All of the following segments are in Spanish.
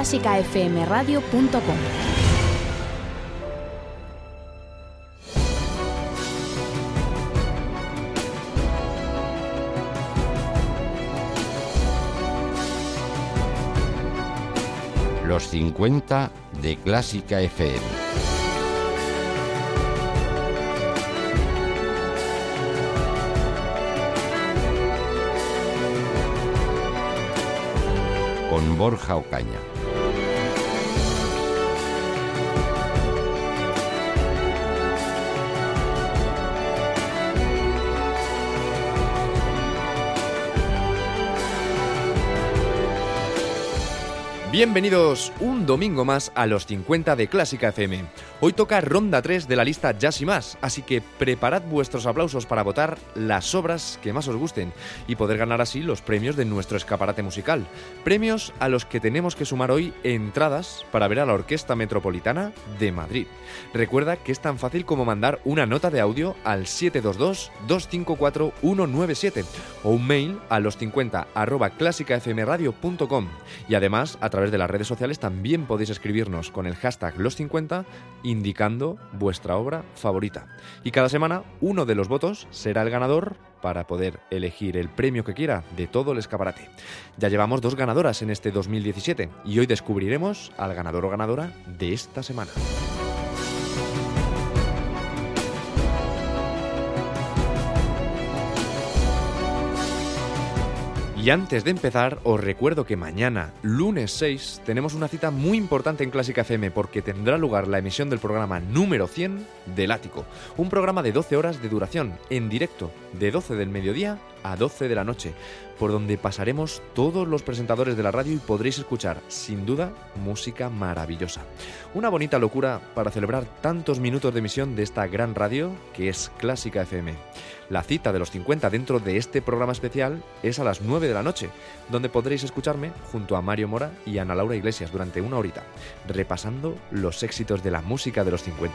clásicafmradio.com. Los 50 de Clásica FM. Con Borja Ocaña. Bienvenidos un domingo más a los 50 de Clásica FM. Hoy toca ronda 3 de la lista Jazz y más, así que preparad vuestros aplausos para votar las obras que más os gusten y poder ganar así los premios de nuestro escaparate musical. Premios a los que tenemos que sumar hoy entradas para ver a la Orquesta Metropolitana de Madrid. Recuerda que es tan fácil como mandar una nota de audio al 722-254-197 o un mail a los 50 arroba clásicafmradio.com y además a través de las redes sociales también podéis escribirnos con el hashtag los50 indicando vuestra obra favorita. Y cada semana uno de los votos será el ganador para poder elegir el premio que quiera de todo el escaparate. Ya llevamos dos ganadoras en este 2017 y hoy descubriremos al ganador o ganadora de esta semana. Y antes de empezar, os recuerdo que mañana, lunes 6, tenemos una cita muy importante en Clásica FM porque tendrá lugar la emisión del programa número 100 del Ático. Un programa de 12 horas de duración, en directo, de 12 del mediodía a 12 de la noche, por donde pasaremos todos los presentadores de la radio y podréis escuchar, sin duda, música maravillosa. Una bonita locura para celebrar tantos minutos de emisión de esta gran radio que es Clásica FM. La cita de los 50 dentro de este programa especial es a las 9 de la noche, donde podréis escucharme junto a Mario Mora y Ana Laura Iglesias durante una horita, repasando los éxitos de la música de los 50.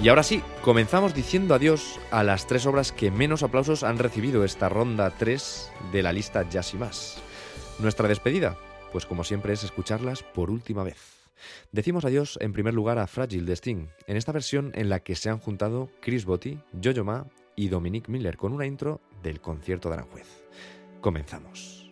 Y ahora sí, comenzamos diciendo adiós a las tres obras que menos aplausos han recibido esta ronda 3 de la lista Jazz y más. Nuestra despedida, pues como siempre es escucharlas por última vez. Decimos adiós en primer lugar a Fragile de Sting, en esta versión en la que se han juntado Chris Botti, Jojo Ma y Dominique Miller con una intro del concierto de Aranjuez. Comenzamos.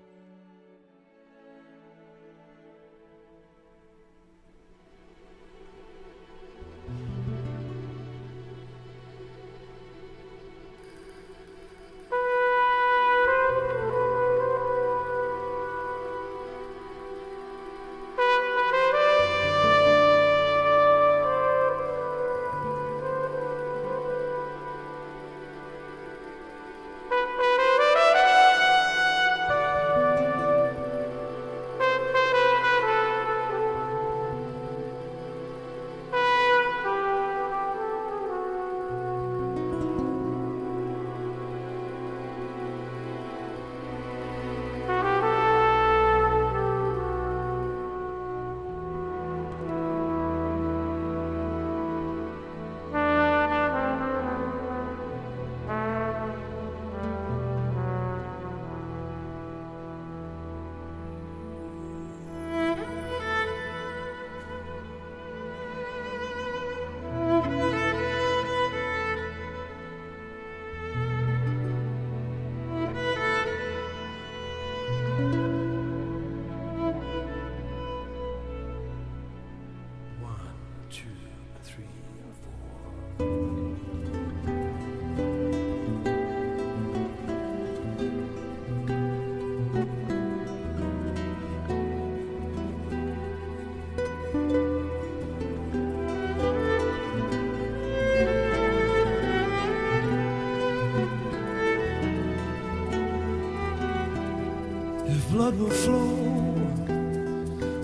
Blood will flow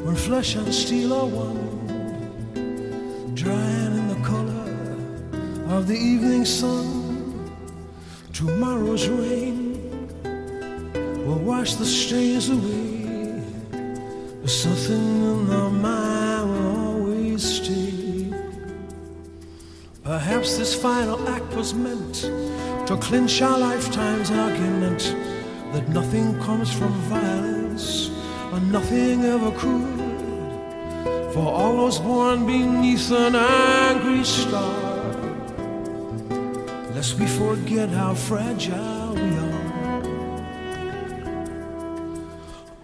where flesh and steel are one, drying in the color of the evening sun, tomorrow's rain will wash the stains away. But something in the mind will always stay. Perhaps this final act was meant to clinch our lifetime's argument that nothing comes from violence and nothing ever could. For all those born beneath an angry star, lest we forget how fragile we are.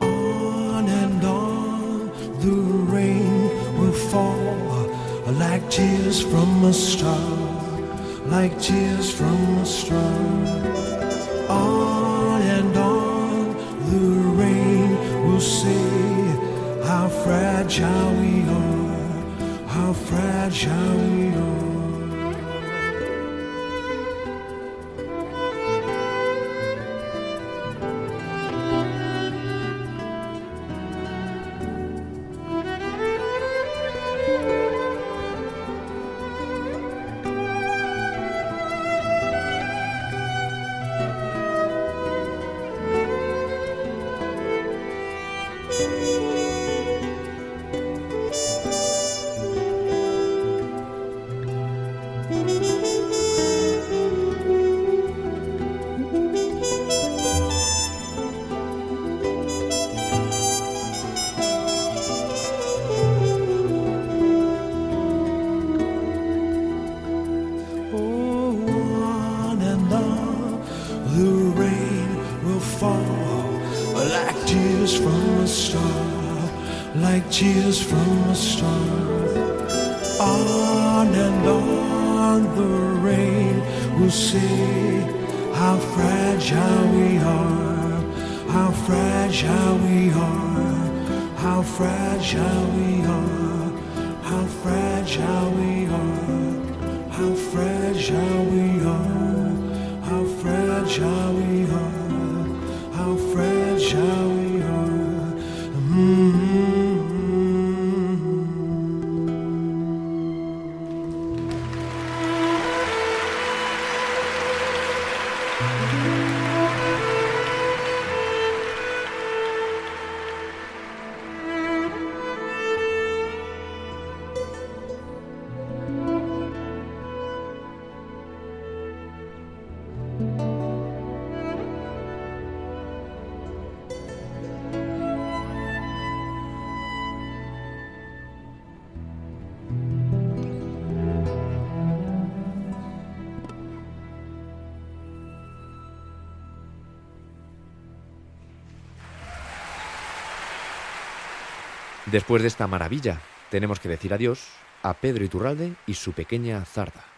On and on the rain will fall like tears from a star, like tears from a star. On fragile we are, how fragile we are. Fragile we are, how fragile Después de esta maravilla, tenemos que decir adiós a Pedro Iturralde y su pequeña zarda.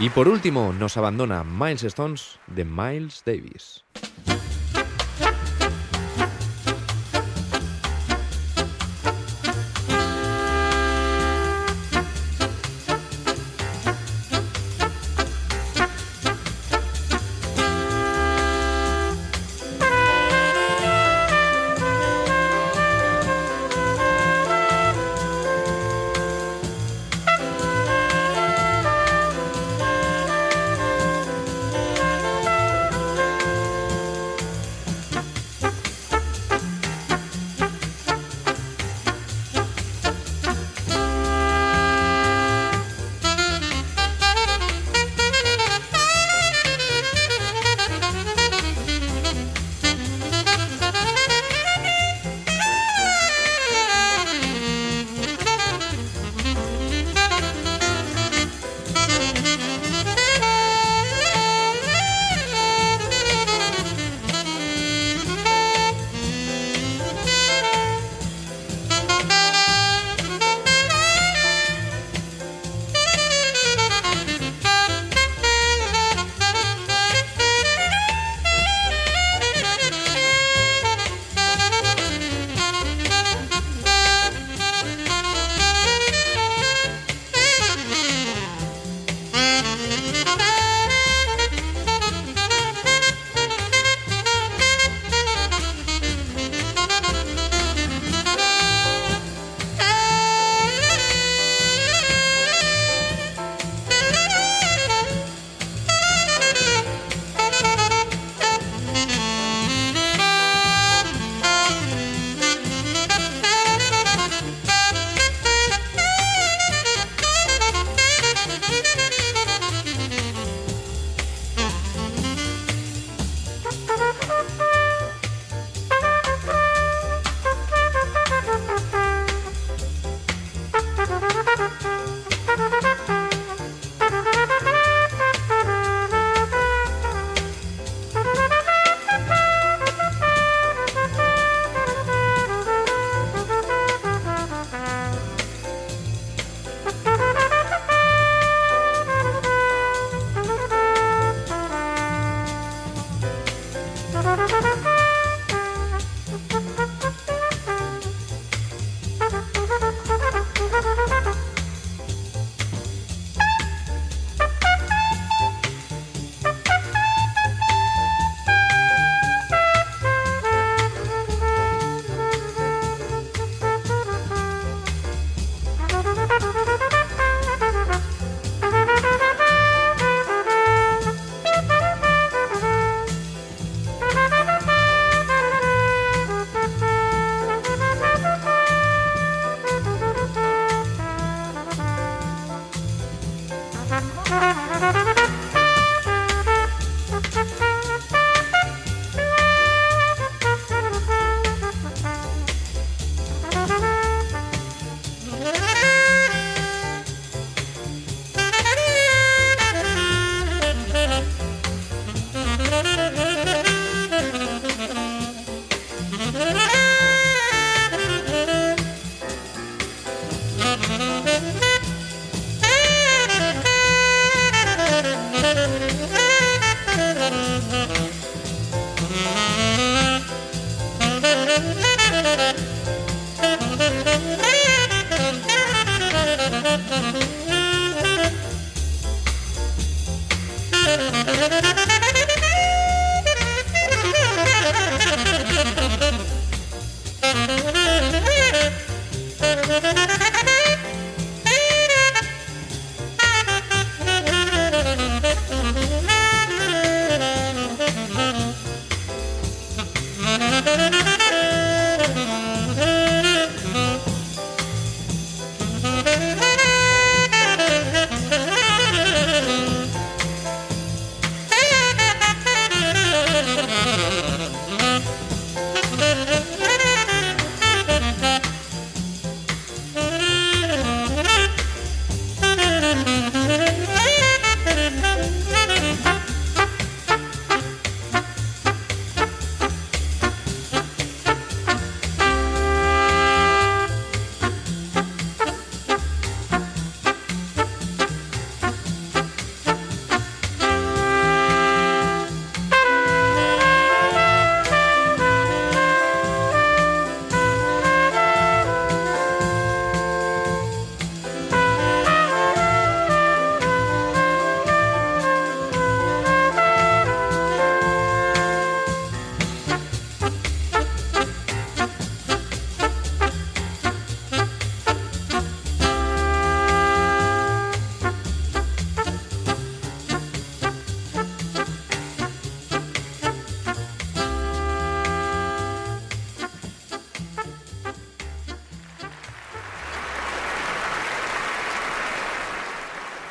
Y por último, nos abandona Miles Stones de Miles Davis.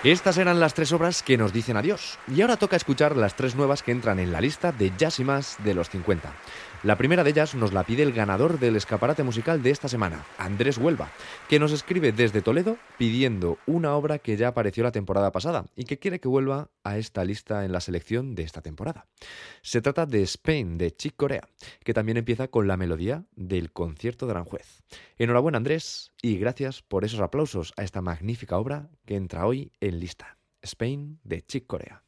Estas eran las tres obras que nos dicen adiós. Y ahora toca escuchar las tres nuevas que entran en la lista de Jazz y Más de los 50. La primera de ellas nos la pide el ganador del escaparate musical de esta semana, Andrés Huelva, que nos escribe desde Toledo pidiendo una obra que ya apareció la temporada pasada y que quiere que vuelva a esta lista en la selección de esta temporada. Se trata de Spain de Chick Corea, que también empieza con la melodía del concierto de Aranjuez. Enhorabuena Andrés y gracias por esos aplausos a esta magnífica obra que entra hoy en lista. Spain de Chick Corea.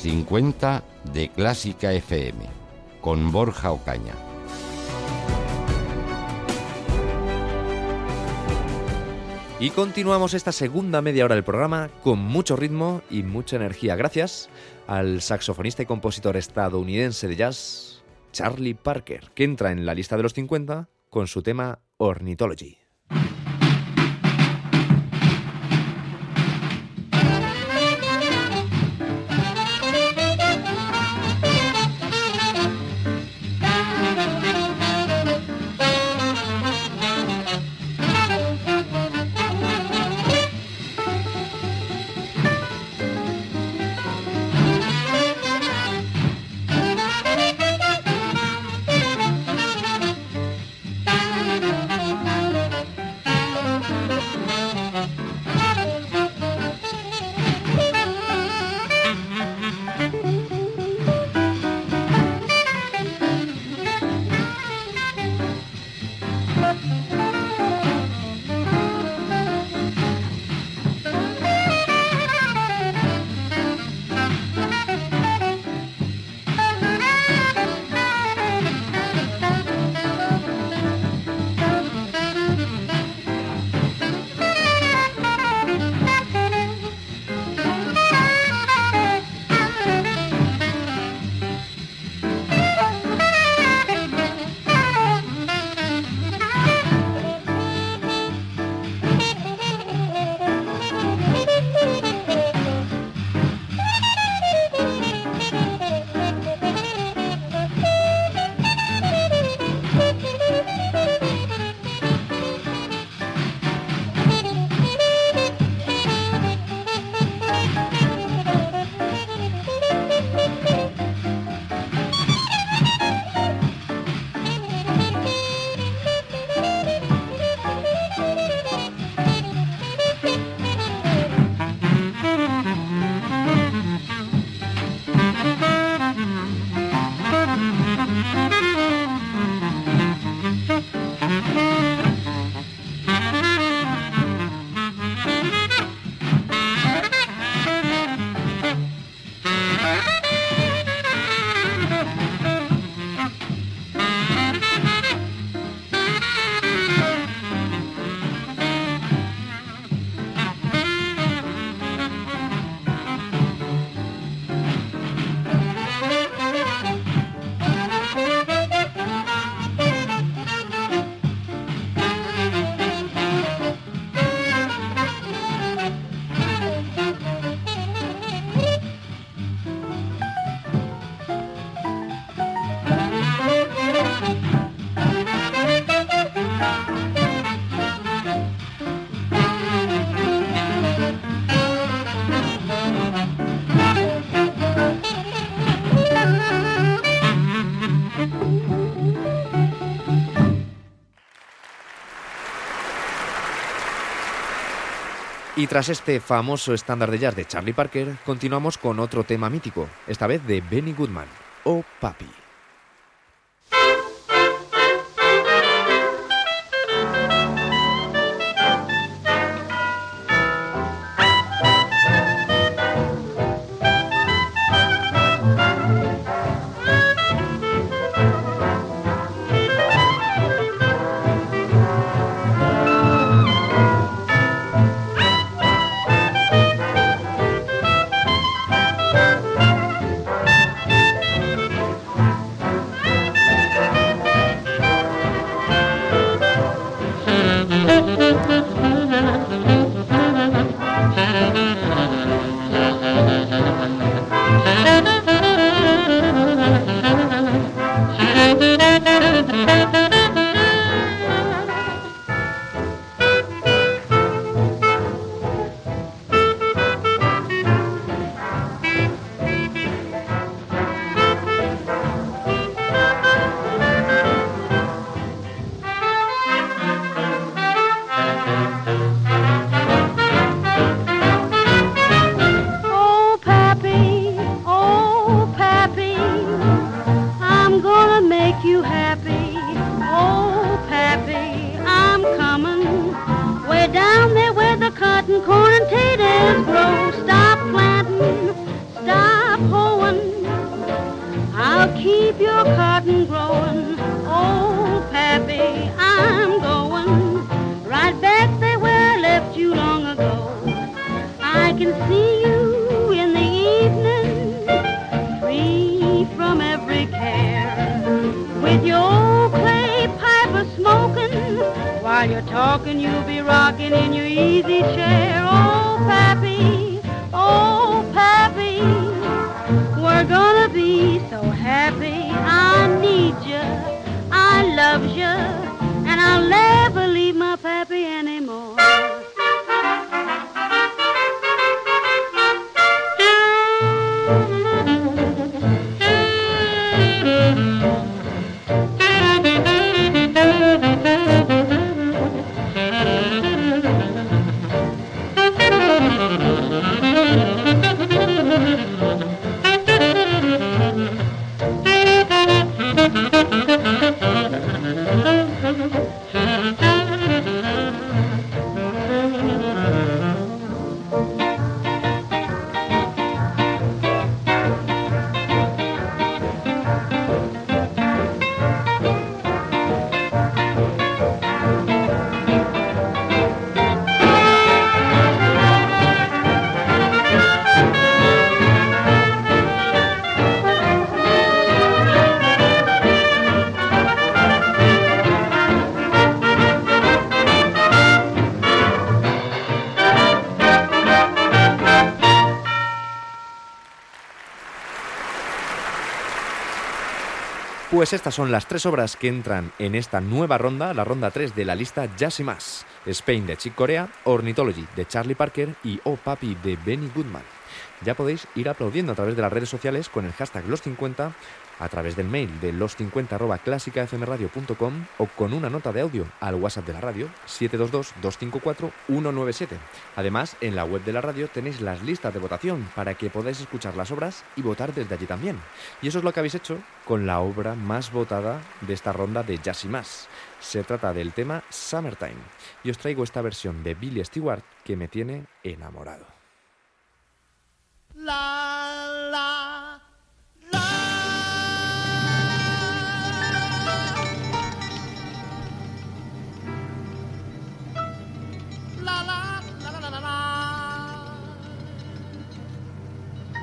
Los 50 de Clásica FM, con Borja Ocaña. Y continuamos esta segunda media hora del programa con mucho ritmo y mucha energía, gracias al saxofonista y compositor estadounidense de jazz, Charlie Parker, que entra en la lista de los 50 con su tema Ornithology. Y tras este famoso estándar de jazz de Charlie Parker, continuamos con otro tema mítico, esta vez de Benny Goodman, Oh Papi. Talking, you'll be rocking in your easy chair. Oh, Pappy, Pues estas son las tres obras que entran en esta nueva ronda, la ronda 3 de la lista Jazz y Más. Spain de Chick Corea, Ornithology de Charlie Parker y Oh Papi de Benny Goodman. Ya podéis ir aplaudiendo a través de las redes sociales con el hashtag Los50, a través del mail de los50 o con una nota de audio al WhatsApp de la radio 722-254-197. Además, en la web de la radio tenéis las listas de votación para que podáis escuchar las obras y votar desde allí también. Y eso es lo que habéis hecho con la obra más votada de esta ronda de Jazz y Más. Se trata del tema Summertime. Y os traigo esta versión de Billy Stewart que me tiene enamorado. La, la,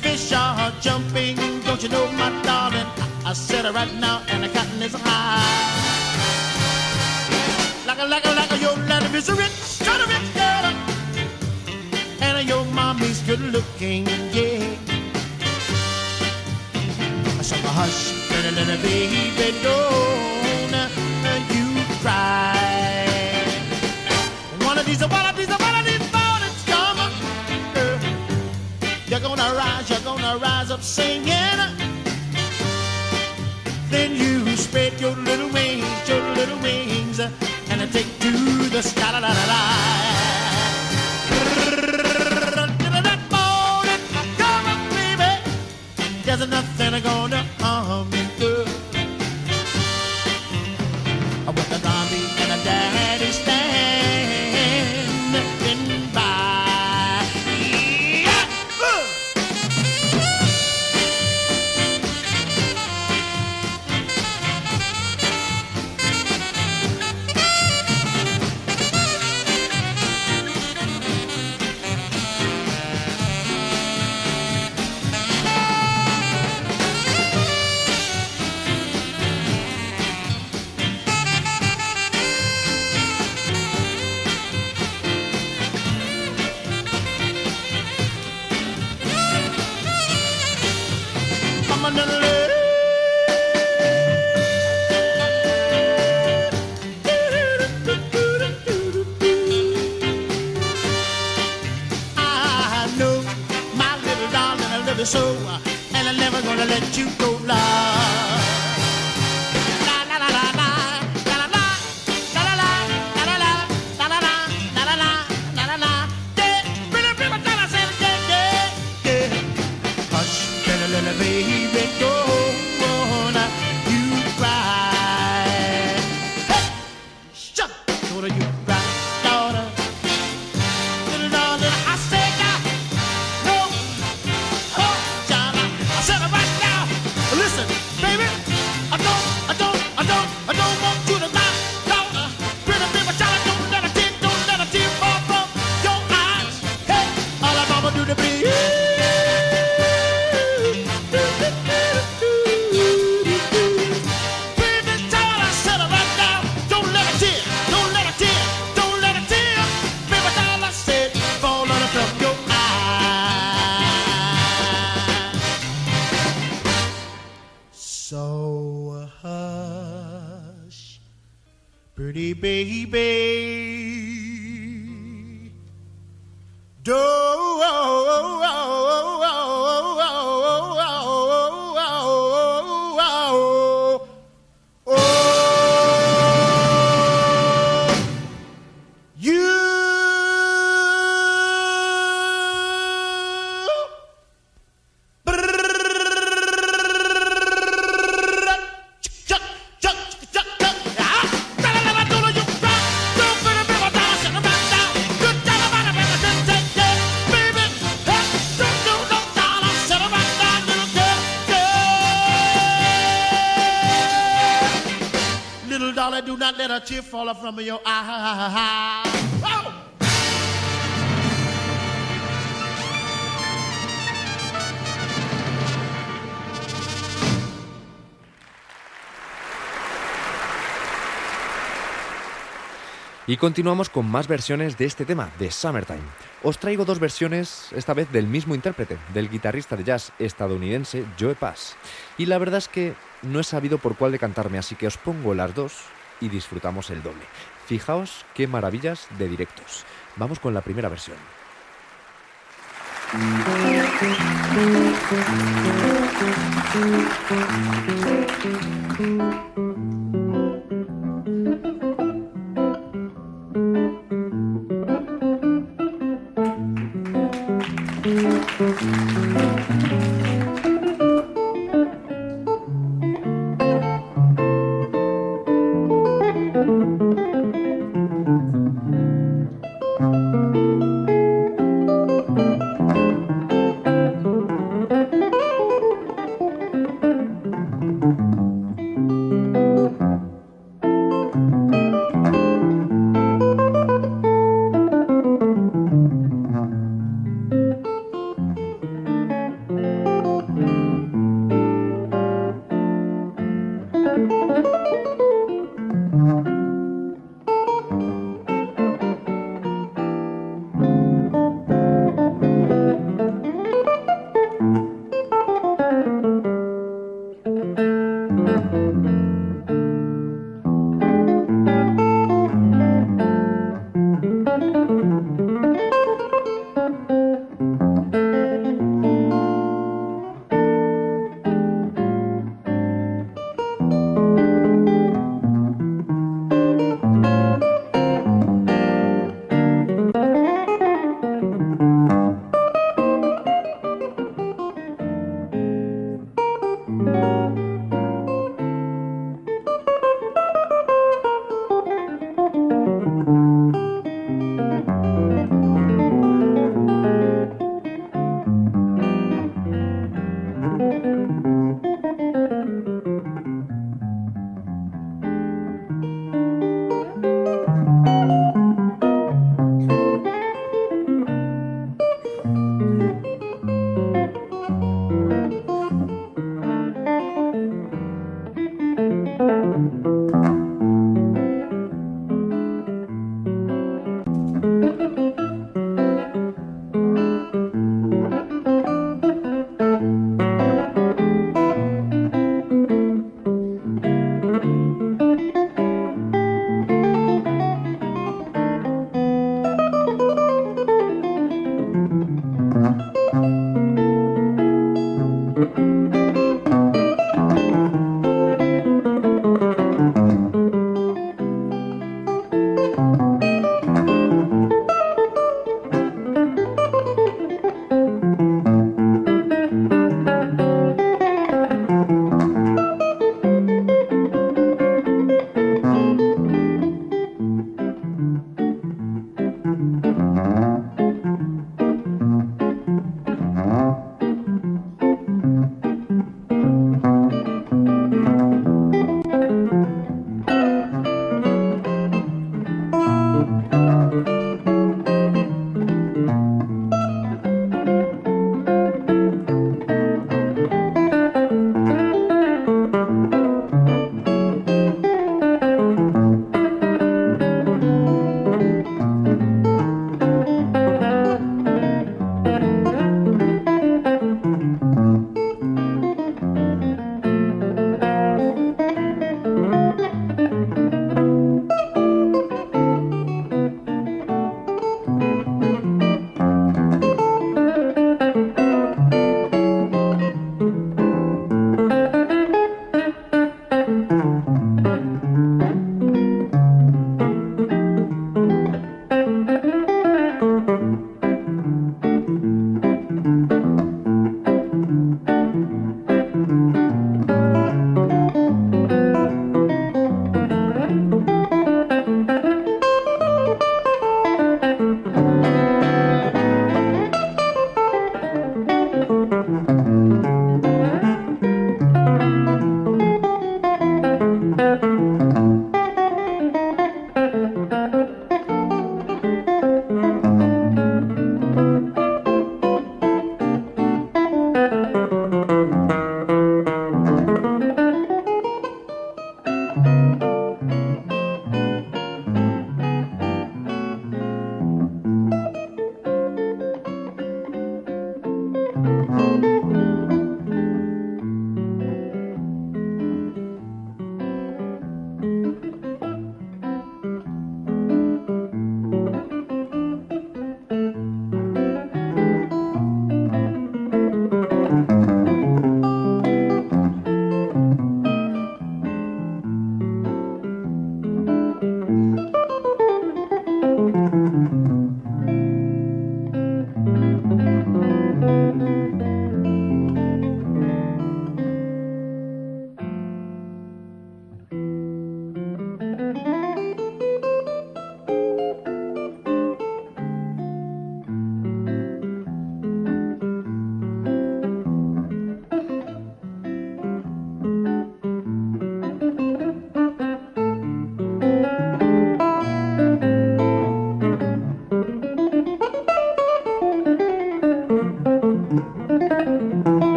Fish are jumping, don't you know, my darling? I, I said it right now, and the cotton is high. Like a, like a, like a, your daddy is a rich, kind of rich girl, and your mommy's good looking, yeah. So hush, little, little baby, don't you cry. One of these, one of rise, you're gonna rise up singing. Then you spread your little wings, your little wings, and take to the sky. La, la, la, la. That morning, come on, baby. There's nothing gonna and I'm never gonna let you go, love. Do not let a tear fall from your eye. Oh! Y continuamos con más versiones de este tema, de Summertime. Os traigo dos versiones, esta vez del mismo intérprete, del guitarrista de jazz estadounidense Joe Pass. Y la verdad es que no he sabido por cuál decantarme, así que os pongo las dos y disfrutamos el doble. Fijaos qué maravillas de directos. Vamos con la primera versión.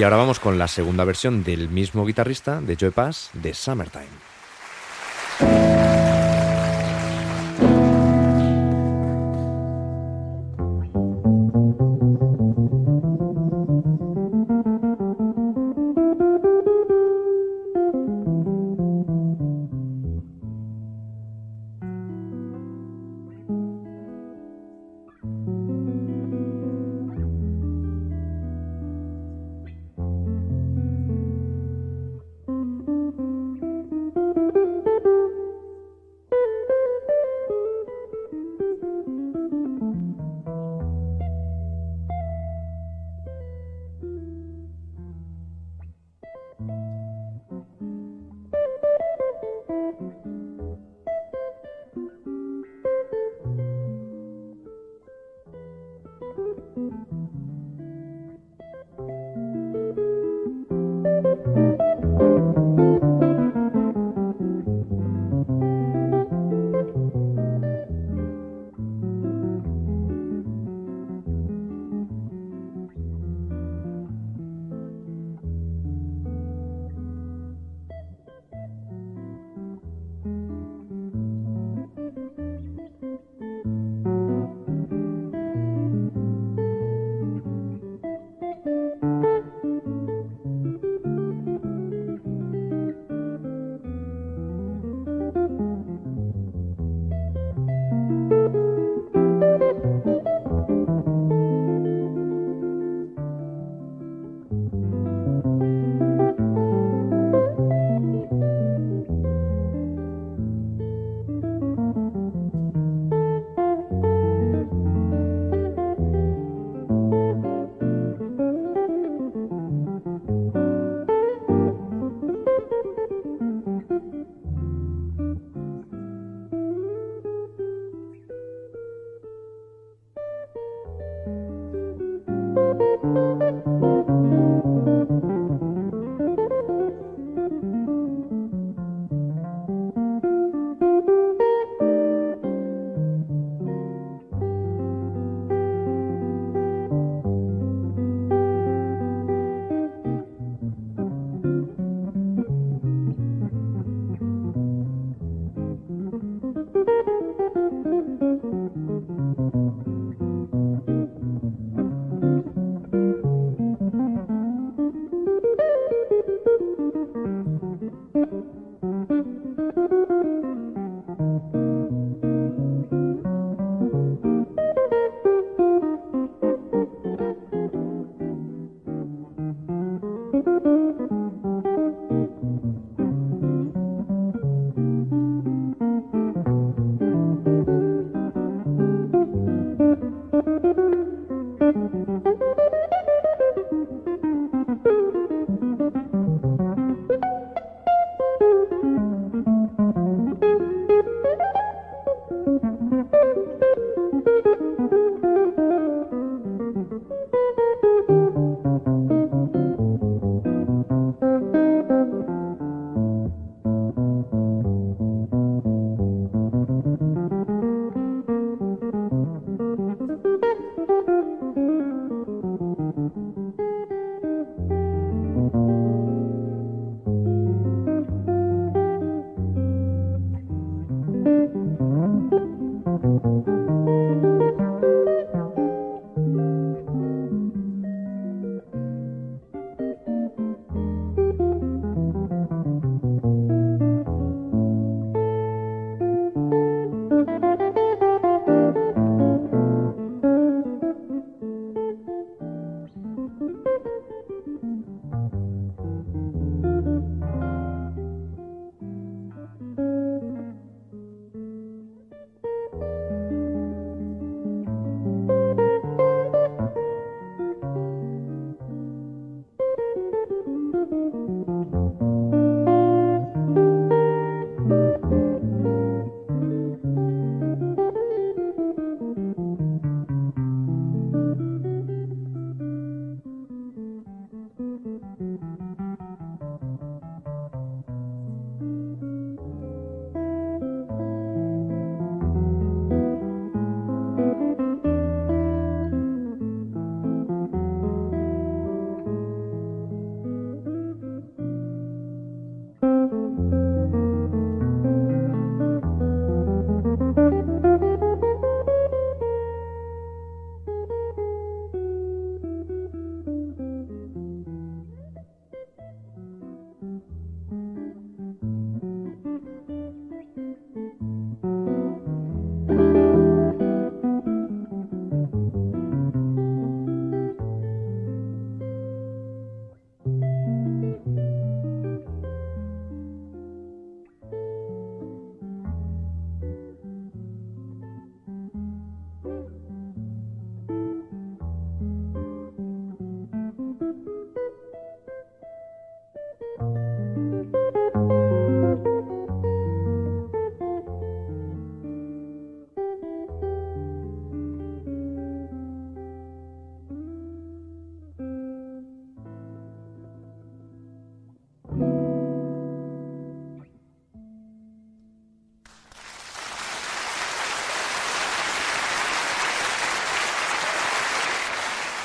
Y ahora vamos con la segunda versión del mismo guitarrista de Joe Pass de Summertime.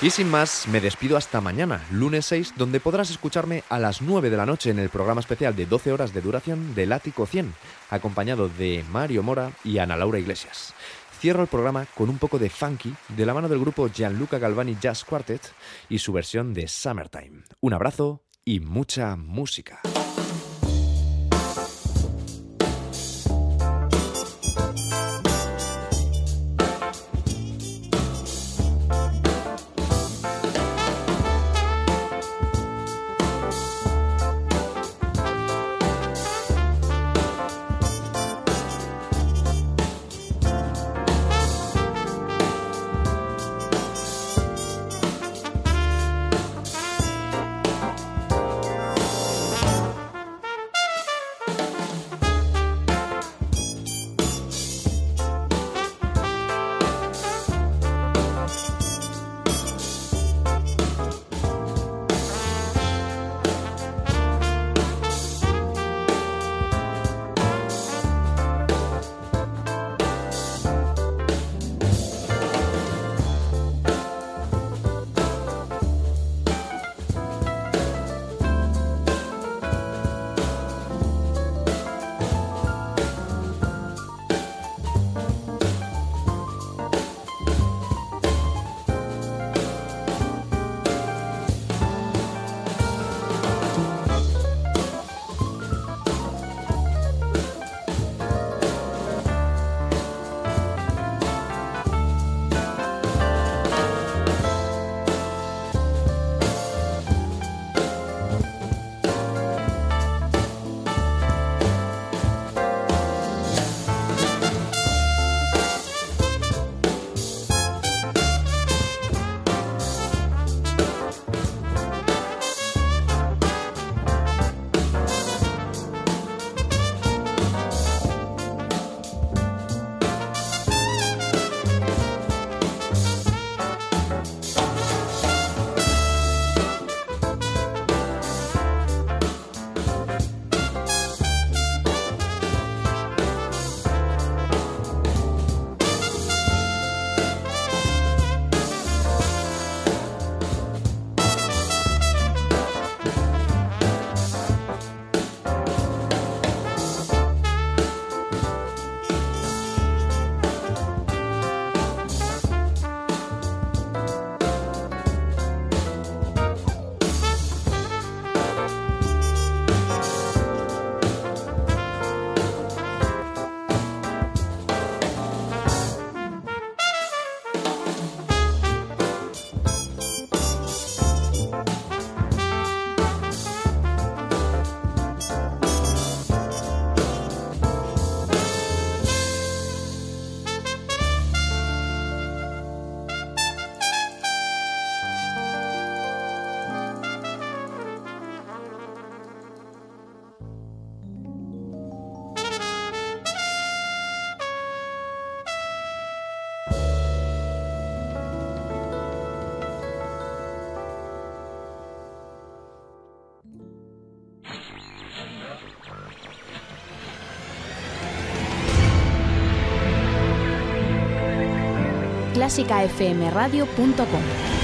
Y sin más, me despido hasta mañana, lunes 6, donde podrás escucharme a las 9 de la noche en el programa especial de 12 horas de duración del Ático 100, acompañado de Mario Mora y Ana Laura Iglesias. Cierro el programa con un poco de funky de la mano del grupo Gianluca Galvani Jazz Quartet y su versión de Summertime. Un abrazo y mucha música. clásicafmradio.com.